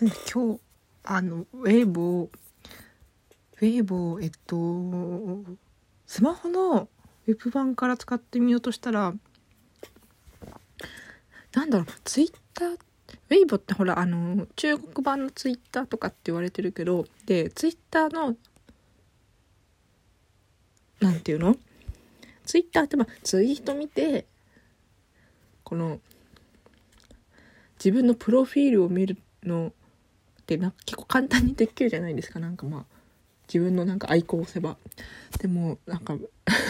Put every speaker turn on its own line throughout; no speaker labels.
なんで今日あのウェーブをウェーブをえっとスマホのウェブ版から使ってみようとしたらなんだろうツイッターウェイボってほらあの中国版のツイッターとかって言われてるけどでツイッターのなんていうの？ツイッターってまあツイート見てこの自分のプロフィールを見るのってなんか結構簡単にできるじゃないですか。なんかまあ自分のなんかアイコンを押せば。でもなんか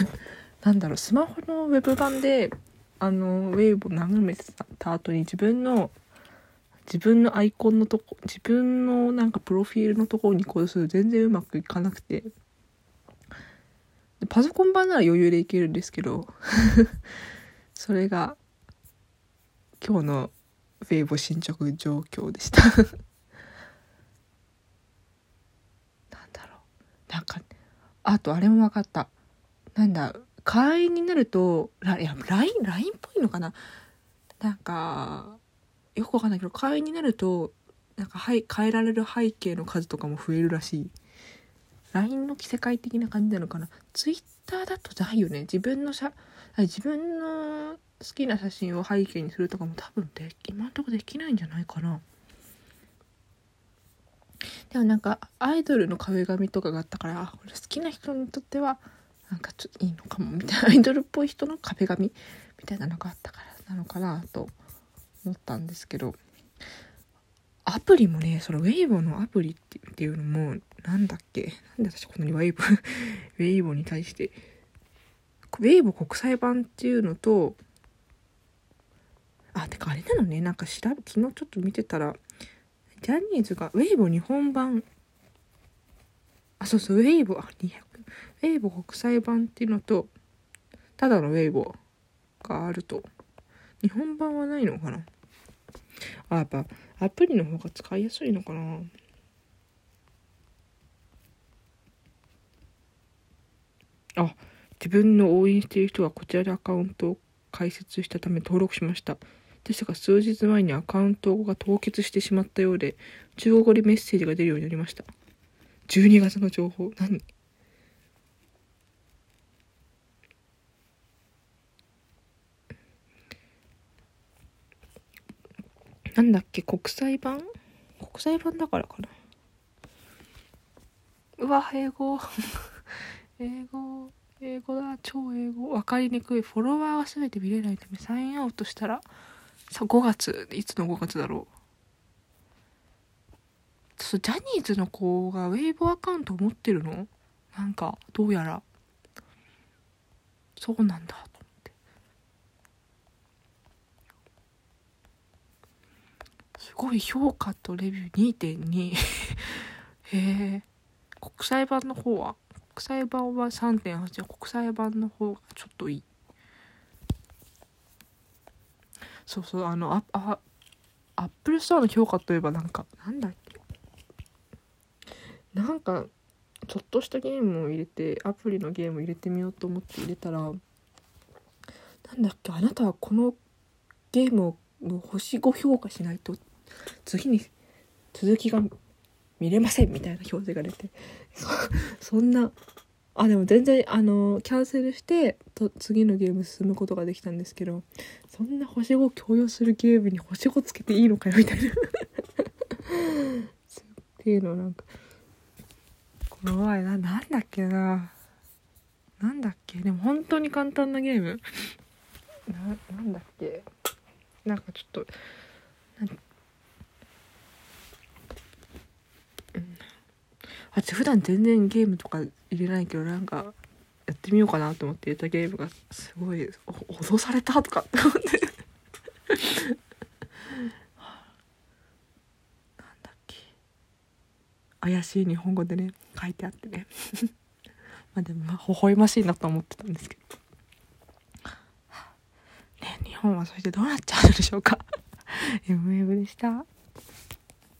なんだろう。スマホのウェブ版であのウェーブを眺めてた後に自分の自分のアイコンのとこ自分のなんかプロフィールのところにこうすると全然うまくいかなくて。パソコン版なら余裕でいけるんですけど それが今日のウェーブ進捗状況でしたなんだろうなんかあとあれも分かった。なんだ会員になるといや LINE, LINE っぽいのかな？なんかよくわかんないけど会員になるとなんか、はい、変えられる背景の数とかも増えるらしい。LINE の着せ替え的な感じなのかな？Twitter だとないよね。自分の写自分の好きな写真を背景にするとかも多分で今んとこできないんじゃないかな。でもなんかアイドルの壁紙とかがあったからこれ好きな人にとってはなんかちょっといいのかもみたいなアイドルっぽい人の壁紙みたいなのがあったからなのかなと思ったんですけどアプリもねそのウェイボーのアプリっていうのもなんだっけ？なんで私こんなにウェイボ ウェイボに対してウェイボー国際版っていうのとあてかあれなのねなんか調べ昨日ちょっと見てたらジャニーズがウェイボ日本版。あそうそうウェイボあ200ウェイボ国際版っていうのとただのウェイボがあると。日本版はないのかな？あやっぱアプリの方が使いやすいのかな？あ自分の応援している人がこちらでアカウントを開設したため登録しました。ですが数日前にアカウントが凍結してしまったようで中国語でメッセージが出るようになりました。12月の情報。何？なんだっけ？国際版？国際版だからかな。うわ英語。英語。英語だ。超英語。分かりにくい。フォロワーが全て見れないためサインアウトしたらさ5月いつの5月だろう。そうジャニーズの子がウェイボアカウント持ってるの？なんかどうやら。そうなんだと思って。すごい評価とレビュー2.2 へえ国際版の方は国際版は3.8国際版の方がちょっといい。そうそうあのあアップルストアの評価といえばなんかなんだっけ？なんかちょっとしたゲームを入れてアプリのゲームを入れてみようと思って入れたらなんだっけ？あなたはこのゲームを星5評価しないと次に続きが見れませんみたいな表示が出て そんなあでも全然あのキャンセルしてと次のゲーム進むことができたんですけどそんな星5共有するゲームに星5つけていいのかよみたいな。っていうのなんかこの前な。なんだっけな。なんだっけ。でも本当に簡単なゲーム。ななんだっけ。なんかちょっと私普段全然ゲームとか入れないけどなんかやってみようかなと思って入れたゲームがすごい脅されたとかって思って。なんだっけ。怪しい日本語でね書いてあってね。まあでもまあ微笑ましいなと思ってたんですけど。ね日本はそしてどうなっちゃうのでしょうか。MM でした。